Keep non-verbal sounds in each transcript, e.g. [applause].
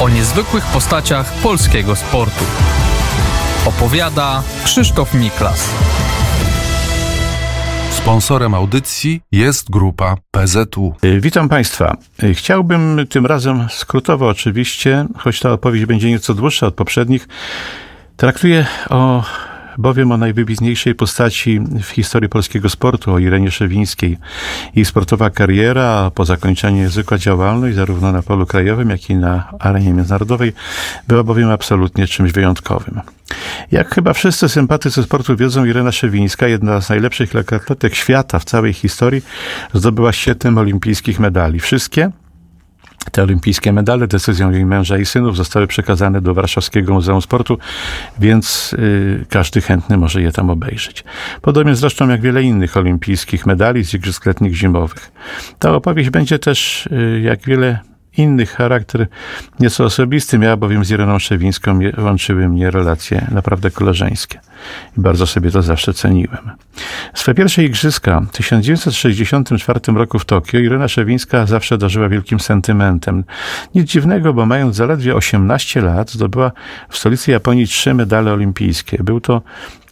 o niezwykłych postaciach polskiego sportu. Opowiada Krzysztof Miklas. Sponsorem audycji jest grupa PZU. Witam Państwa. Chciałbym tym razem skrótowo oczywiście, choć ta opowieść będzie nieco dłuższa od poprzednich, traktuję o bowiem o najwybitniejszej postaci w historii polskiego sportu, o Irenie Szewińskiej. Jej sportowa kariera, po zakończeniu niezwykła działalność, zarówno na polu krajowym, jak i na arenie międzynarodowej, była bowiem absolutnie czymś wyjątkowym. Jak chyba wszyscy sympatycy sportu wiedzą, Irena Szewińska, jedna z najlepszych lekkoatletek świata w całej historii, zdobyła siedem olimpijskich medali. Wszystkie te olimpijskie medale decyzją jej męża i synów zostały przekazane do Warszawskiego Muzeum Sportu, więc y, każdy chętny może je tam obejrzeć. Podobnie zresztą jak wiele innych olimpijskich medali z igrzysk letnich zimowych. Ta opowieść będzie też, y, jak wiele innych charakter nieco osobisty, miała bowiem z Ireną Szewińską łączyły mnie relacje naprawdę koleżeńskie. I bardzo sobie to zawsze ceniłem. Swe pierwsze igrzyska w 1964 roku w Tokio Irena Szewińska zawsze darzyła wielkim sentymentem. Nic dziwnego, bo mając zaledwie 18 lat zdobyła w stolicy Japonii trzy medale olimpijskie. Był to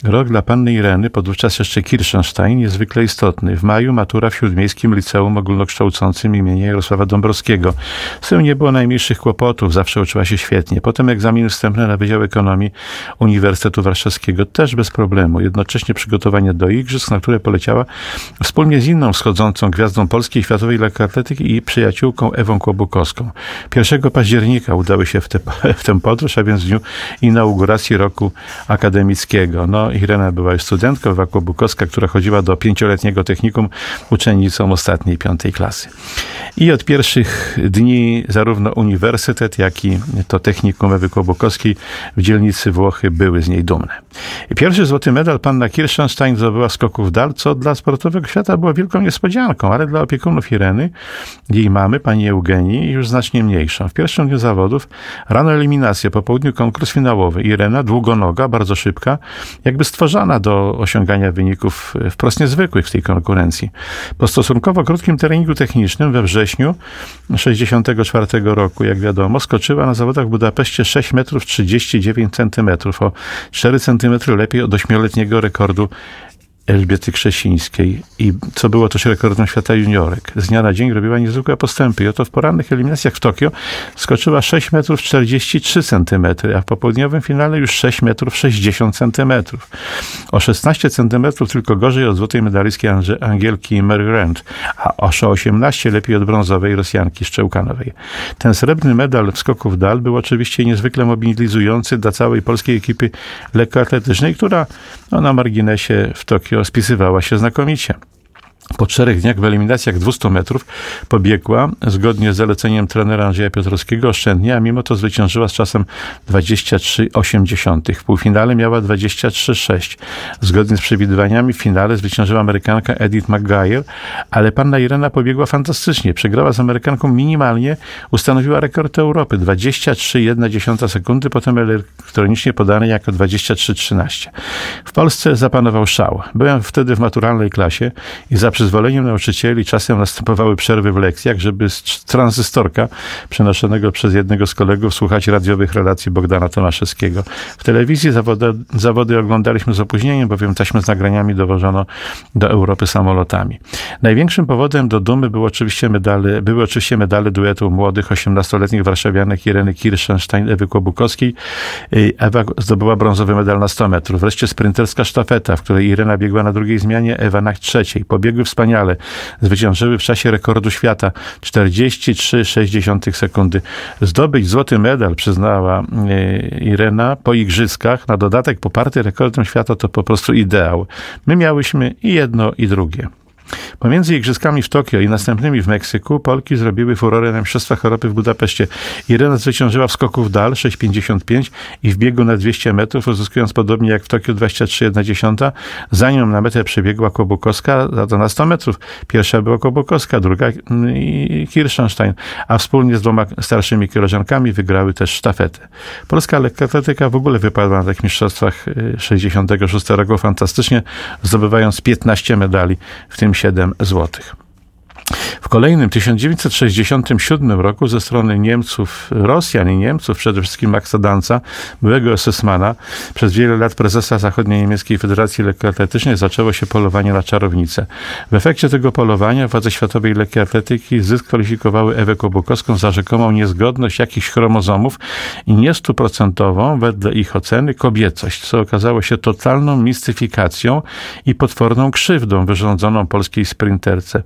Rok dla panny Ireny, podówczas jeszcze Kirchenstein, niezwykle istotny. W maju matura w Śródmiejskim Liceum Ogólnokształcącym imienia Jarosława Dąbrowskiego. Z tym nie było najmniejszych kłopotów, zawsze uczyła się świetnie. Potem egzamin wstępny na Wydział Ekonomii Uniwersytetu Warszawskiego, też bez problemu. Jednocześnie przygotowania do igrzysk, na które poleciała wspólnie z inną wschodzącą gwiazdą polskiej światowej lekkoatletyki i przyjaciółką Ewą Kłobukowską. 1 października udały się w, te, w tę podróż, a więc w dniu inauguracji roku akademickiego. No, Irena była już studentką, Ewa Bukowska, która chodziła do pięcioletniego technikum uczennicą ostatniej piątej klasy. I od pierwszych dni zarówno uniwersytet, jak i to technikum Ewy Kłobukowskiej w dzielnicy Włochy były z niej dumne. Pierwszy złoty medal panna Kirchenstein zdobyła skoków dal, co dla sportowego świata było wielką niespodzianką, ale dla opiekunów Ireny, jej mamy, pani Eugenii, już znacznie mniejszą. W pierwszym dniu zawodów rano eliminacja, po południu konkurs finałowy. Irena, długonoga, bardzo szybka, jakby stworzona do osiągania wyników wprost niezwykłych w tej konkurencji. Po stosunkowo krótkim treningu technicznym we wrześniu 1964 roku, jak wiadomo, skoczyła na zawodach w Budapeszcie 6 metrów 39 centymetrów, o 4 centymetry lepiej od ośmioletniego rekordu Elżbiety Krzesińskiej i co było też rekordem świata juniorek. Z dnia na dzień robiła niezwykłe postępy i oto w porannych eliminacjach w Tokio skoczyła 6 metrów 43 centymetry, a w popołudniowym finale już 6 metrów 60 centymetrów. O 16 centymetrów tylko gorzej od złotej medalistki Angielki Mary Grant, a o 18 lepiej od brązowej Rosjanki Szczełkanowej. Ten srebrny medal w skoku w dal był oczywiście niezwykle mobilizujący dla całej polskiej ekipy lekkoatletycznej, która no, na marginesie w Tokio spisywała się znakomicie. Po czterech dniach w eliminacjach 200 metrów pobiegła zgodnie z zaleceniem trenera Andrzeja Piotrowskiego oszczędnie, a mimo to zwyciężyła z czasem 23,8. W półfinale miała 23,6. Zgodnie z przewidywaniami w finale zwyciężyła Amerykanka Edith McGuire, ale panna Irena pobiegła fantastycznie. Przegrała z Amerykanką minimalnie, ustanowiła rekord Europy 23,1 sekundy, potem elektronicznie podany jako 23,13. W Polsce zapanował szał. Byłem wtedy w maturalnej klasie i za przyzwoleniem nauczycieli czasem następowały przerwy w lekcjach, żeby z tranzystorka przenoszonego przez jednego z kolegów słuchać radiowych relacji Bogdana Tomaszewskiego. W telewizji zawody, zawody oglądaliśmy z opóźnieniem, bowiem taśmy z nagraniami dowożono do Europy samolotami. Największym powodem do dumy były oczywiście medale, były oczywiście medale duetu młodych 18-letnich warszawianek Ireny Kirschenstein, Ewy Kłobukowskiej. Ewa zdobyła brązowy medal na 100 metrów. Wreszcie sprinterska sztafeta, w której Irena biegła na drugiej zmianie, Ewa na trzeciej. Pobiegły wspaniale. Zwyciężyły w czasie rekordu świata 43,6 sekundy. Zdobyć złoty medal, przyznała e, Irena, po igrzyskach, na dodatek poparty rekordem świata, to po prostu ideał. My miałyśmy i jedno, i drugie. Pomiędzy igrzyskami w Tokio i następnymi w Meksyku Polki zrobiły furorę na Mistrzostwach Europy w Budapeszcie. Irena zwyciężyła w skoku w dal 6,55 i w biegu na 200 metrów, uzyskując podobnie jak w Tokio 23,1. Za nią na metę przebiegła Kłobukowska, za to na 100 metrów. Pierwsza była Kłobukowska, druga Kirchenstein, a wspólnie z dwoma starszymi koleżankami wygrały też sztafetę. Polska lekkoatletyka w ogóle wypadła na tych mistrzostwach 66 roku fantastycznie, zdobywając 15 medali, w tym 7 złotych. W kolejnym 1967 roku ze strony Niemców, Rosjan i Niemców, przede wszystkim Maxa Danca, byłego SS-mana, przez wiele lat prezesa Zachodniej Niemieckiej Federacji Lekkoatletycznej zaczęło się polowanie na czarownicę. W efekcie tego polowania władze Światowej Lekkiej Atletyki zdyskwalifikowały Ewę Kobukowską za rzekomą niezgodność jakichś chromozomów i niestuprocentową, wedle ich oceny, kobiecość, co okazało się totalną mistyfikacją i potworną krzywdą wyrządzoną polskiej sprinterce.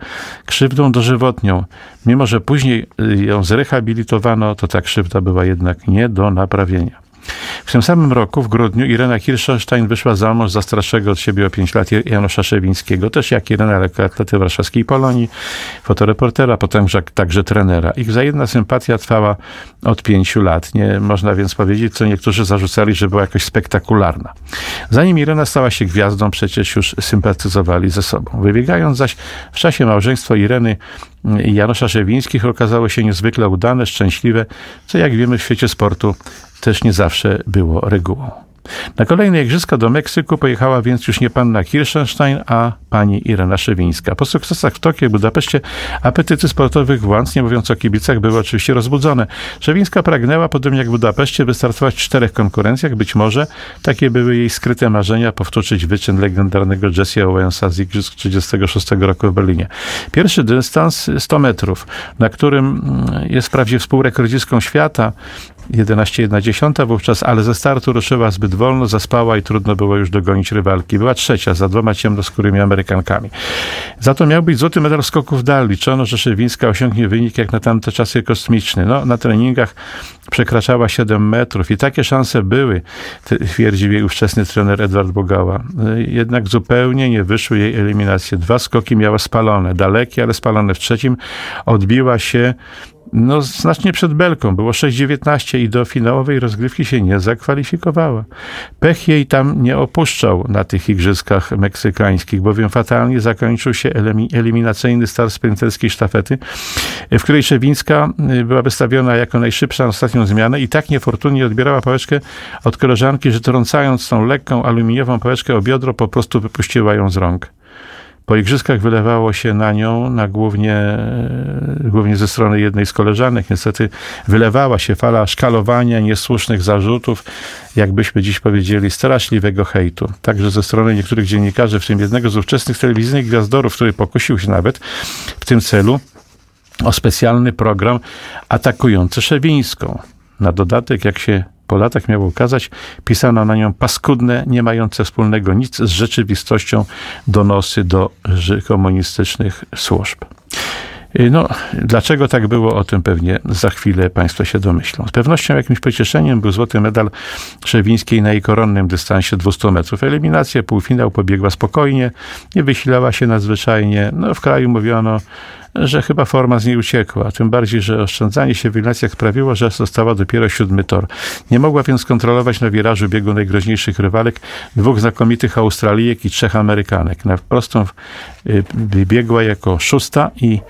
Krzywdą dożywotnią. Mimo, że później ją zrehabilitowano, to ta krzywda była jednak nie do naprawienia. W tym samym roku, w grudniu, Irena Kirschenstein wyszła za mąż za starszego od siebie o 5 lat Janusza Szewińskiego, też jak Irena lekkoatlety warszawskiej Polonii, fotoreportera, potem także trenera. Ich wzajemna sympatia trwała od 5 lat. Nie można więc powiedzieć, co niektórzy zarzucali, że była jakoś spektakularna. Zanim Irena stała się gwiazdą, przecież już sympatyzowali ze sobą. Wybiegając zaś w czasie małżeństwa Ireny i Janusza Szewińskich okazało się niezwykle udane, szczęśliwe, co jak wiemy w świecie sportu też nie zawsze było regułą. Na kolejne igrzyska do Meksyku pojechała więc już nie panna Kirchenstein, a pani Irena Szewińska. Po sukcesach w Tokio i Budapeszcie apetyty sportowych władz, nie mówiąc o kibicach, były oczywiście rozbudzone. Szewińska pragnęła, podobnie jak w Budapeszcie, wystartować w czterech konkurencjach. Być może takie były jej skryte marzenia powtórzyć wyczyn legendarnego Jesse Owensa z igrzysk 36 roku w Berlinie. Pierwszy dystans 100 metrów, na którym mm, jest wprawdzie współrekordzistką świata, 11,1 wówczas, ale ze startu ruszyła zbyt wolno, zaspała i trudno było już dogonić rywalki. Była trzecia za dwoma ciemnoskórymi Amerykankami. Za to miał być złoty medal skoków dal. Liczono, że Szewińska osiągnie wynik jak na tamte czasy kosmiczny. No, na treningach przekraczała 7 metrów i takie szanse były, twierdził jej ówczesny trener Edward Bogała. Jednak zupełnie nie wyszły jej eliminacje. Dwa skoki miała spalone, dalekie, ale spalone. W trzecim odbiła się no, znacznie przed belką. Było 6-19 i do finałowej rozgrywki się nie zakwalifikowała. Pech jej tam nie opuszczał na tych igrzyskach meksykańskich, bowiem fatalnie zakończył się eliminacyjny start sprinterskiej sztafety, w której Szewińska y, była wystawiona jako najszybsza na ostatnią zmianę i tak niefortunnie odbierała pałeczkę od koleżanki, że trącając tą lekką aluminiową pałeczkę o biodro, po prostu wypuściła ją z rąk. Po igrzyskach wylewało się na nią, na głównie, głównie ze strony jednej z koleżanek. Niestety wylewała się fala szkalowania, niesłusznych zarzutów, jakbyśmy dziś powiedzieli, straszliwego hejtu. Także ze strony niektórych dziennikarzy, w tym jednego z ówczesnych telewizyjnych gwiazdorów, który pokusił się nawet w tym celu o specjalny program atakujący Szewińską. Na dodatek, jak się po latach miało ukazać, pisano na nią paskudne, nie mające wspólnego nic z rzeczywistością donosy do komunistycznych służb. No, dlaczego tak było, o tym pewnie za chwilę Państwo się domyślą. Z pewnością jakimś pocieszeniem był złoty medal Szewińskiej na jej koronnym dystansie 200 metrów. Eliminację, półfinał pobiegła spokojnie, nie wysilała się nadzwyczajnie. No, w kraju mówiono, że chyba forma z niej uciekła. Tym bardziej, że oszczędzanie się w eliminacjach sprawiło, że została dopiero siódmy tor. Nie mogła więc kontrolować na wirażu biegu najgroźniejszych rywalek dwóch znakomitych Australijek i trzech Amerykanek. Na prostą y, biegła jako szósta i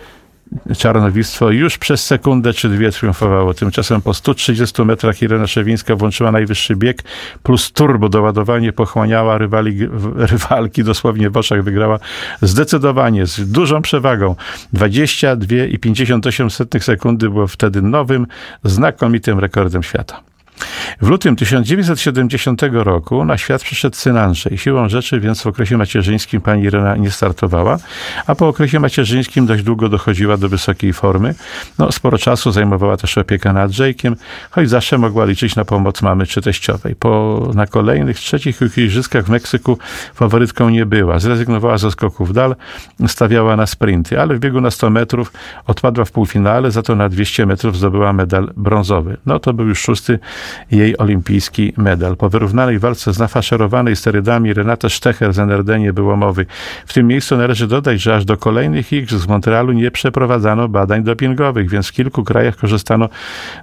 czarnowictwo już przez sekundę czy dwie triumfowało. Tymczasem po 130 metrach Irena Szewińska włączyła najwyższy bieg plus turbo doładowanie, pochłaniała rywali, rywalki dosłownie w oczach, wygrała zdecydowanie, z dużą przewagą. 22,58 sekundy było wtedy nowym, znakomitym rekordem świata. W lutym 1970 roku na świat przyszedł syn Andrzej. Siłą rzeczy więc w okresie macierzyńskim pani Irena nie startowała, a po okresie macierzyńskim dość długo dochodziła do wysokiej formy. No, sporo czasu zajmowała też opieka nad Andrzejkiem, choć zawsze mogła liczyć na pomoc mamy czy teściowej. Po, na kolejnych trzecich igrzyskach w Meksyku faworytką nie była. Zrezygnowała ze skoków dal, stawiała na sprinty, ale w biegu na 100 metrów odpadła w półfinale, za to na 200 metrów zdobyła medal brązowy. No to był już szósty jej olimpijski medal. Po wyrównanej walce z nafaszerowanej sterydami Renata Stecher z NRD nie było mowy. W tym miejscu należy dodać, że aż do kolejnych igrzysk w Montrealu nie przeprowadzano badań dopingowych, więc w kilku krajach korzystano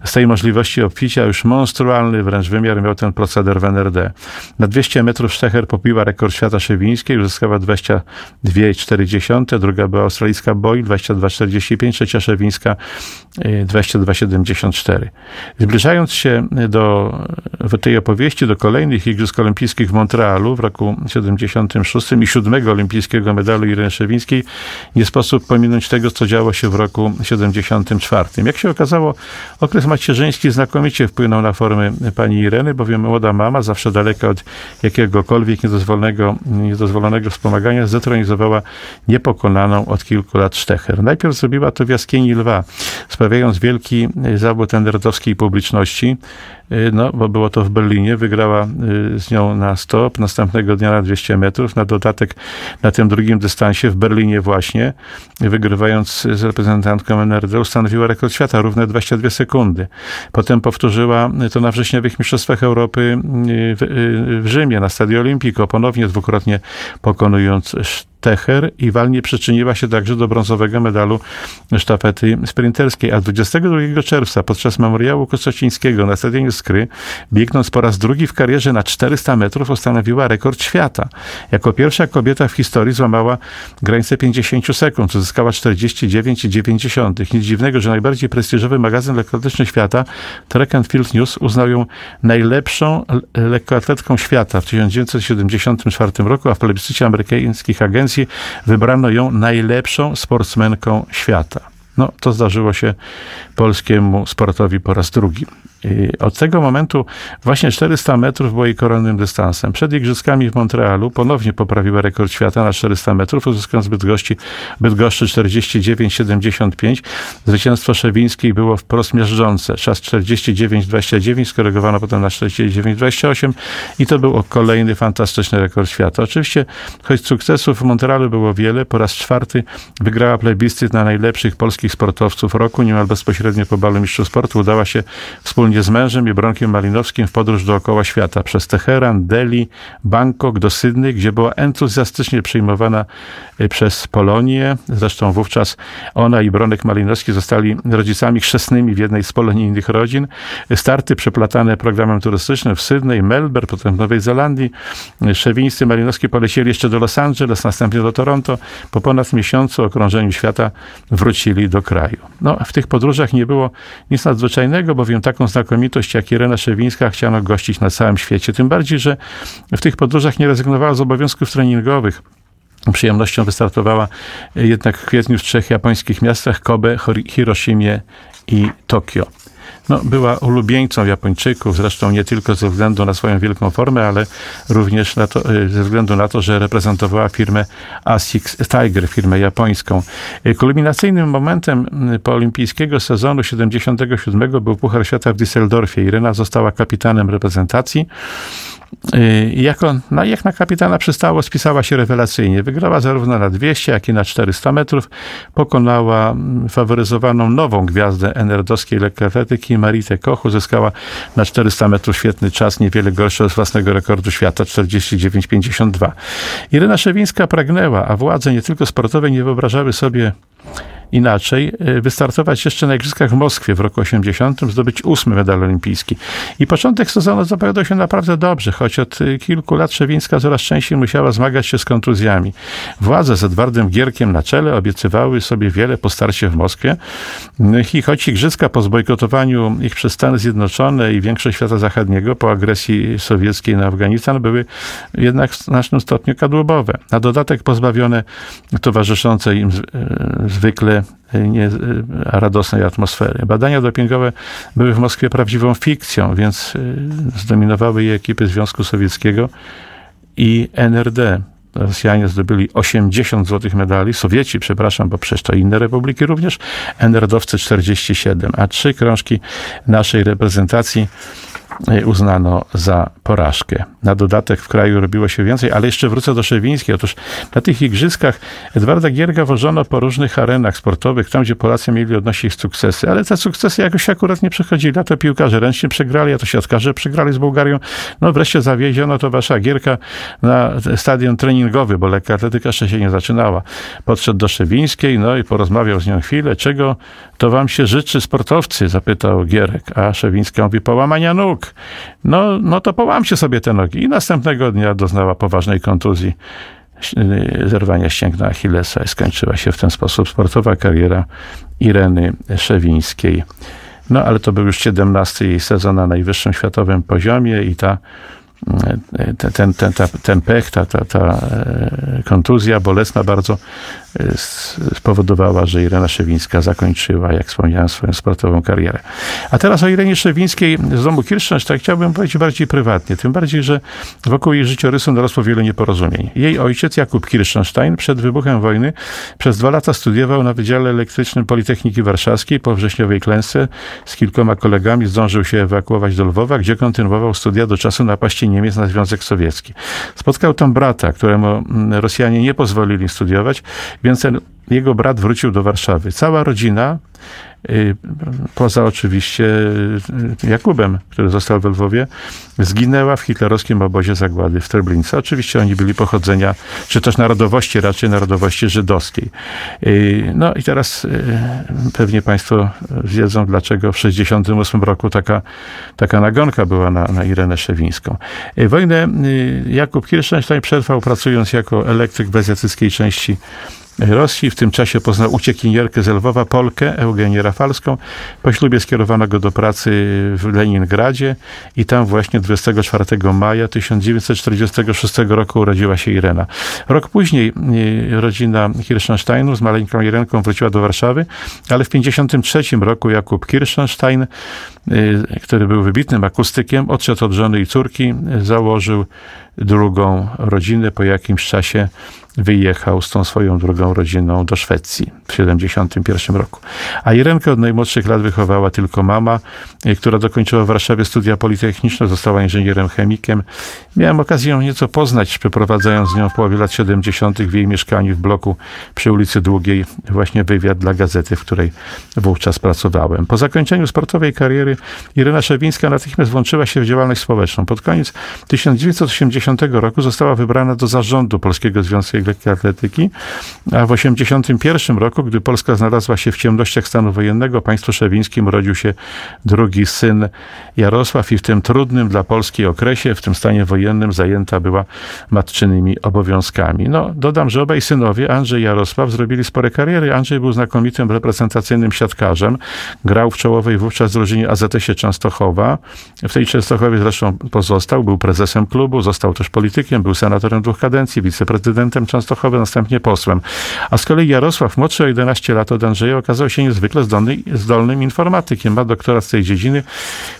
z tej możliwości obficia. Już monstrualny wręcz wymiar miał ten proceder w NRD. Na 200 metrów Stecher popiła rekord świata szewińskiej, uzyskała 22,4, druga była australijska Boyle 22,45, trzecia szewińska 22,74. Y, Zbliżając się do w tej opowieści do kolejnych Igrzysk Olimpijskich w Montrealu w roku 76 i siódmego olimpijskiego medalu Ireny Szewińskiej nie sposób pominąć tego, co działo się w roku 74. Jak się okazało, okres macierzyński znakomicie wpłynął na formy pani Ireny, bowiem młoda mama, zawsze daleka od jakiegokolwiek niedozwolonego, niedozwolonego wspomagania, zdetronizowała niepokonaną od kilku lat Sztecher. Najpierw zrobiła to w jaskini lwa, sprawiając wielki zawód nerdowskiej publiczności. Y, no, bo było to w Berlinie, wygrała y, z nią na stop, następnego dnia na 200 metrów, na dodatek na tym drugim dystansie w Berlinie właśnie, wygrywając z reprezentantką NRD, ustanowiła rekord świata, równe 22 sekundy. Potem powtórzyła to na wrześniowych Mistrzostwach Europy y, w, w Rzymie, na Stadio Olimpico, ponownie dwukrotnie pokonując Techer i walnie przyczyniła się także do brązowego medalu sztafety sprinterskiej, a 22 czerwca podczas memoriału Kosocińskiego na stadionie Skry, biegnąc po raz drugi w karierze na 400 metrów, ustanowiła rekord świata. Jako pierwsza kobieta w historii złamała granicę 50 sekund, uzyskała 49,9. Nic dziwnego, że najbardziej prestiżowy magazyn lekkoatletyczny świata, Track and Field News, uznał ją najlepszą lekkoatletką świata w 1974 roku, a w plebiscycie amerykańskich agencji wybrano ją najlepszą sportsmenką świata. No, to zdarzyło się polskiemu sportowi po raz drugi. I od tego momentu właśnie 400 metrów było jej koronnym dystansem. Przed Igrzyskami w Montrealu ponownie poprawiła rekord świata na 400 metrów, uzyskując Bydgoszczy, Bydgoszczy 49,75. Zwycięstwo Szewińskiej było wprost miażdżące. Czas 49,29 skorygowano potem na 49,28 i to był kolejny fantastyczny rekord świata. Oczywiście, choć sukcesów w Montrealu było wiele, po raz czwarty wygrała plebiscyt na najlepszych polskich sportowców roku. Niemal bezpośrednio po balu mistrzów sportu udała się wspólnie wspólnie z mężem i Bronkiem Malinowskim w podróż dookoła świata przez Teheran, Delhi, Bangkok do Sydney, gdzie była entuzjastycznie przyjmowana y, przez Polonię. Zresztą wówczas ona i Bronek Malinowski zostali rodzicami chrzestnymi w jednej z polonijnych rodzin. Starty przeplatane programem turystycznym w Sydney, Melbourne, potem w Nowej Zelandii. Szewińscy Malinowski polecieli jeszcze do Los Angeles, następnie do Toronto. Po ponad miesiącu okrążeniu świata wrócili do kraju. No, w tych podróżach nie było nic nadzwyczajnego, bowiem taką znakomitość jak Irena Szewińska chciano gościć na całym świecie. Tym bardziej, że w tych podróżach nie rezygnowała z obowiązków treningowych. Przyjemnością wystartowała jednak w kwietniu w trzech japońskich miastach Kobe, Hiroshimie i Tokio no, była ulubieńcą Japończyków, zresztą nie tylko ze względu na swoją wielką formę, ale również to, y, ze względu na to, że reprezentowała firmę Asics Tiger, firmę japońską. Y, kulminacyjnym momentem poolimpijskiego sezonu 77 był Puchar Świata w Düsseldorfie. Irena została kapitanem reprezentacji. I jako, no jak na kapitana przystało, spisała się rewelacyjnie. Wygrała zarówno na 200, jak i na 400 metrów. Pokonała mm, faworyzowaną nową gwiazdę enerdowskiej lekkoatletyki, Maritę Koch. Uzyskała na 400 metrów świetny czas, niewiele gorszy od własnego rekordu świata, 49,52. Irena Szewińska pragnęła, a władze nie tylko sportowe nie wyobrażały sobie inaczej, e, wystartować jeszcze na Igrzyskach w Moskwie w roku 80, zdobyć ósmy medal olimpijski. I początek sezonu zapowiadał się naprawdę dobrze, choć od e, kilku lat Szewińska coraz częściej musiała zmagać się z kontuzjami. Władze z Edwardem Gierkiem na czele obiecywały sobie wiele po starcie w Moskwie i choć Igrzyska po zbojkotowaniu ich przez Stany Zjednoczone i większość świata zachodniego po agresji sowieckiej na Afganistan były jednak w znacznym stopniu kadłubowe. Na dodatek pozbawione towarzyszącej im e, zwykle nie, e, radosnej atmosfery. Badania dopingowe były w Moskwie prawdziwą fikcją, więc e, zdominowały je ekipy Związku Sowieckiego i NRD. Rosjanie zdobyli 80 złotych medali, Sowieci, przepraszam, bo przecież to inne republiki również, NRD-owcy 47, a trzy krążki naszej reprezentacji uznano za porażkę. Na dodatek w kraju robiło się więcej, ale jeszcze wrócę do Szewińskiej. Otóż na tych igrzyskach Edwarda Gierga wożono po różnych arenach sportowych, tam gdzie Polacy mieli odnosić sukcesy, ale te sukcesy jakoś akurat nie przychodzili. A to piłkarze ręcznie przegrali, a to siatkarze przegrali z Bułgarią. No wreszcie zawieziono to wasza Gierka na stadion treningowy, bo lekka atletyka jeszcze się nie zaczynała. Podszedł do Szewińskiej, no i porozmawiał z nią chwilę. Czego to wam się życzy sportowcy? Zapytał Gierek, a Szewińska mówi połamania nóg. No, no to połamcie sobie te nogi. I następnego dnia doznała poważnej kontuzji zerwania ścięgna Achillesa i skończyła się w ten sposób sportowa kariera Ireny Szewińskiej. No ale to był już 17 jej sezon na najwyższym światowym poziomie i ta ten, ten, ten, ta, ten pech, ta, ta, ta e, kontuzja bolesna bardzo spowodowała, że Irena Szewińska zakończyła, jak wspomniałem, swoją sportową karierę. A teraz o Irenie Szewińskiej z domu Kirszczynsztajn chciałbym powiedzieć bardziej prywatnie, tym bardziej, że wokół jej życiorysu narosło wiele nieporozumień. Jej ojciec, Jakub Kirszczynsztajn, przed wybuchem wojny przez dwa lata studiował na Wydziale Elektrycznym Politechniki Warszawskiej po wrześniowej klęsce z kilkoma kolegami zdążył się ewakuować do Lwowa, gdzie kontynuował studia do czasu napaści Niemiec na Związek Sowiecki. Spotkał tam brata, któremu mm, Rosjanie nie pozwolili studiować, więc ten jego brat wrócił do Warszawy. Cała rodzina Y, poza oczywiście y, Jakubem, który został w Lwowie, zginęła w hitlerowskim obozie zagłady w Treblince. Oczywiście oni byli pochodzenia, czy też narodowości, raczej narodowości żydowskiej. Y, no i teraz pewnie Państwo wiedzą, dlaczego w 1968 roku taka, taka nagonka była na, na Irenę Szewińską. Wojnę Jakub Kirsztenstein przetrwał pracując jako elektryk w azjatyckiej części Rosji. W tym czasie poznał uciekinierkę z Lwowa, Polkę, Eugenię Rafalską. Po ślubie skierowano go do pracy w Leningradzie i tam właśnie 24 maja 1946 roku urodziła się Irena. Rok później e, rodzina Kirchensteinów z maleńką Irenką wróciła do Warszawy, ale w 1953 roku Jakub Kirchenstein, e, który był wybitnym akustykiem, odszedł od żony i córki, założył drugą rodzinę. Po jakimś czasie wyjechał z tą swoją drugą rodziną do Szwecji w 1971 roku. A Irenkę od najmłodszych lat wychowała tylko mama, y, która dokończyła w Warszawie studia politechniczne, została inżynierem chemikiem. Miałem okazję ją nieco poznać, przeprowadzając z nią w połowie lat 70. w jej mieszkaniu w bloku przy ulicy Długiej właśnie wywiad dla gazety, w której wówczas pracowałem. Po zakończeniu sportowej kariery Irena Szewińska natychmiast włączyła się w działalność społeczną. Pod koniec 1980 roku została wybrana do zarządu Polskiego Związku Lekkiej Atletyki, a w 1981 roku, gdy Polska znalazła się w ciemnościach stanu wojennego, państwu szewińskim urodził się drugi syn Jarosław i w tym trudnym dla Polski okresie, w tym stanie wojennym zajęta była matczynymi obowiązkami. No, dodam, że obaj synowie, Andrzej i Jarosław, zrobili spore kariery. Andrzej był znakomitym reprezentacyjnym siatkarzem, grał w czołowej wówczas drużynie AZS-ie Częstochowa. W tej Częstochowie zresztą pozostał, był prezesem klubu, został też politykiem, był senatorem dwóch kadencji, wiceprezydentem Częstochowy, następnie posłem. A z kolei Jarosław, młodszy o 11 lat od Andrzeja, okazał się niezwykle zdolny, zdolnym informatykiem. Ma doktorat z tej dziedziny,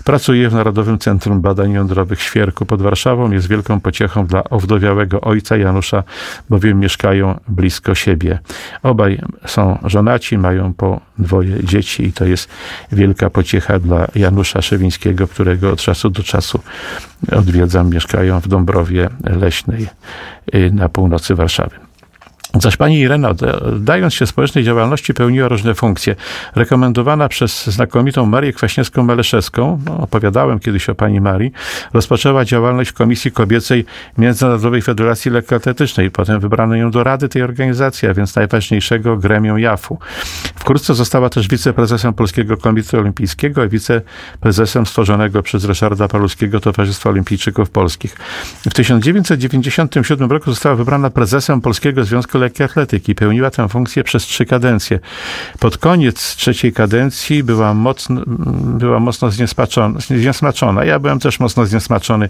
pracuje w Narodowym Centrum Badań Jądrowych Świerku pod Warszawą. Jest wielką pociechą dla owdowiałego ojca Janusza, bowiem mieszkają blisko siebie. Obaj są żonaci, mają po dwoje dzieci i to jest wielka pociecha dla Janusza Szewińskiego, którego od czasu do czasu odwiedzam. Mieszkają w Dąbrowie Leśnej y, na północy Warszawy. Zaś pani Irena, dając się społecznej działalności, pełniła różne funkcje. Rekomendowana przez znakomitą Marię Kwaśniewską-Meleszewską, no, opowiadałem kiedyś o pani Marii, rozpoczęła działalność Komisji Kobiecej Międzynarodowej Federacji Lekkoatletycznej. Potem wybrano ją do rady tej organizacji, a więc najważniejszego gremium JAF-u. Wkrótce została też wiceprezesem Polskiego Komitetu Olimpijskiego i wiceprezesem stworzonego przez Ryszarda Paluskiego Towarzystwa Olimpijczyków Polskich. W 1997 roku została wybrana prezesem Polskiego Związku lekkiej atletyki. Pełniła tę funkcję przez trzy kadencje. Pod koniec trzeciej kadencji była mocno, była mocno zniesmaczona. Ja byłem też mocno zniesmaczony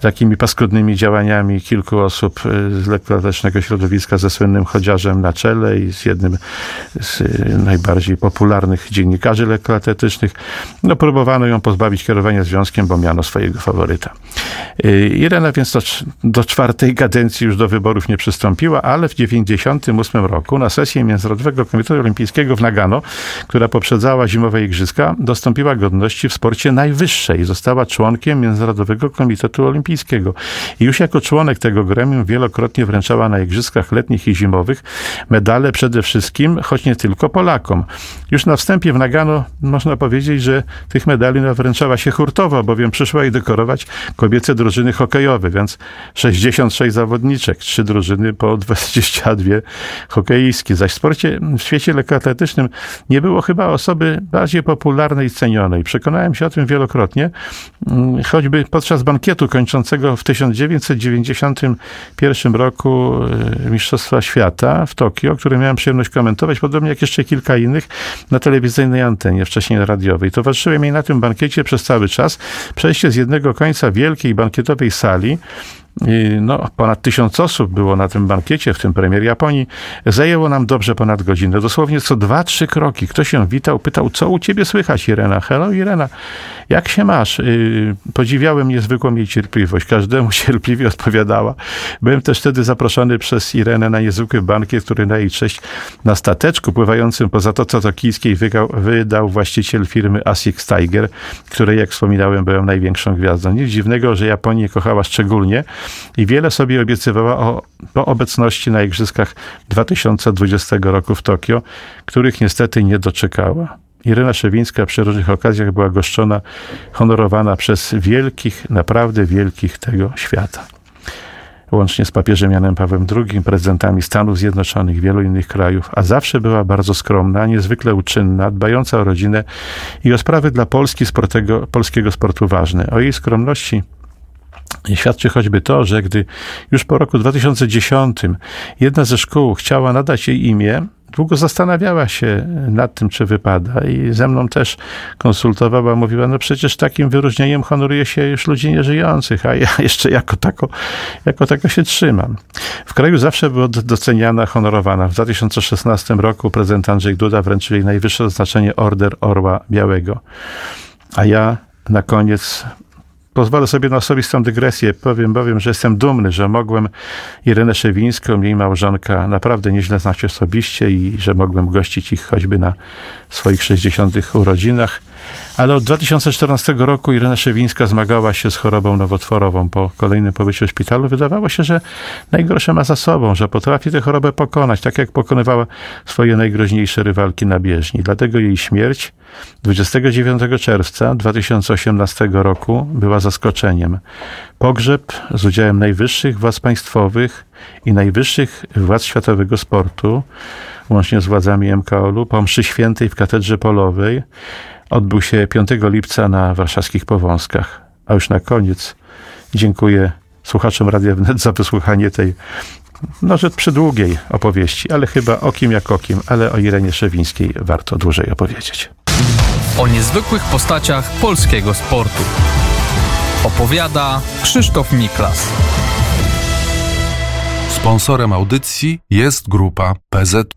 takimi paskudnymi działaniami kilku osób y, z lekkoatletycznego środowiska ze słynnym chodziarzem na czele i z jednym z y, najbardziej popularnych dziennikarzy lekkoatletycznych. No, próbowano ją pozbawić kierowania związkiem, bo miano swojego faworyta. Y, Irena więc do, do czwartej kadencji już do wyborów nie przystąpiła, ale w 1998 roku na sesję Międzynarodowego Komitetu Olimpijskiego w Nagano, która poprzedzała zimowe igrzyska, dostąpiła godności w sporcie najwyższej. Została członkiem Międzynarodowego Komitetu Olimpijskiego. I już jako członek tego gremium wielokrotnie wręczała na igrzyskach letnich i zimowych medale przede wszystkim, choć nie tylko Polakom. Już na wstępie w Nagano można powiedzieć, że tych medali wręczała się hurtowo, bowiem przyszła jej dekorować kobiece drużyny hokejowe, więc 66 zawodniczek, trzy drużyny po 20 a dwie hokeistki. Zaś w sporcie, w świecie lekkoatletycznym nie było chyba osoby bardziej popularnej i cenionej. Przekonałem się o tym wielokrotnie, mm, choćby podczas bankietu kończącego w 1991 roku e, Mistrzostwa Świata w Tokio, który miałem przyjemność komentować, podobnie jak jeszcze kilka innych na telewizyjnej antenie, wcześniej radiowej. Towarzyszyłem jej na tym bankiecie przez cały czas. Przejście z jednego końca wielkiej bankietowej sali no, ponad tysiąc osób było na tym bankiecie, w tym premier Japonii. Zajęło nam dobrze ponad godzinę. Dosłownie co dwa, trzy kroki. Ktoś się witał, pytał, co u ciebie słychać, Irena? Hello, Irena. Jak się masz? Y, podziwiałem niezwykłą jej cierpliwość. Każdemu [laughs] cierpliwie odpowiadała. Byłem też wtedy zaproszony przez Irenę na niezwykły bankiet, który na jej cześć na stateczku pływającym po Zatoce Tokijskiej wydał, wydał właściciel firmy Asics Tiger, której, jak wspominałem, byłem największą gwiazdą. Nic dziwnego, że Japonię kochała szczególnie, i wiele sobie obiecywała o, o obecności na Igrzyskach 2020 roku w Tokio, których niestety nie doczekała. Irena Szewińska przy różnych okazjach była goszczona, honorowana przez wielkich, naprawdę wielkich tego świata. Łącznie z papieżem Janem Pawłem II, prezydentami Stanów Zjednoczonych, wielu innych krajów, a zawsze była bardzo skromna, niezwykle uczynna, dbająca o rodzinę i o sprawy dla Polski sportego, polskiego sportu ważne. O jej skromności Świadczy choćby to, że gdy już po roku 2010 jedna ze szkół chciała nadać jej imię, długo zastanawiała się nad tym, czy wypada i ze mną też konsultowała, mówiła, no przecież takim wyróżnieniem honoruje się już ludzi nieżyjących, a ja [laughs] jeszcze jako tako, jako tako się trzymam. W kraju zawsze była doceniana, honorowana. W 2016 roku prezydent Andrzej Duda wręczył jej najwyższe oznaczenie Order Orła Białego. A ja na koniec Pozwolę sobie na osobistą dygresję. Powiem bowiem, że jestem dumny, że mogłem Irenę Szewińską, jej małżonka, naprawdę nieźle znać osobiście i że mogłem gościć ich choćby na swoich 60. urodzinach. Ale od 2014 roku Irena Szewińska zmagała się z chorobą nowotworową. Po kolejnym pobycie w szpitalu wydawało się, że najgorsze ma za sobą, że potrafi tę chorobę pokonać, tak jak pokonywała swoje najgroźniejsze rywalki na bieżni. Dlatego jej śmierć 29 czerwca 2018 roku była zaskoczeniem. Pogrzeb z udziałem najwyższych władz państwowych i najwyższych władz światowego sportu, łącznie z władzami MKOL-u, po mszy świętej w katedrze polowej, odbył się 5 lipca na warszawskich Powązkach. A już na koniec dziękuję słuchaczom Radia Wnet za wysłuchanie tej no, że przydługiej opowieści, ale chyba o kim jak o kim, ale o Irenie Szewińskiej warto dłużej opowiedzieć. O niezwykłych postaciach polskiego sportu. Opowiada Krzysztof Miklas. Sponsorem audycji jest grupa PZ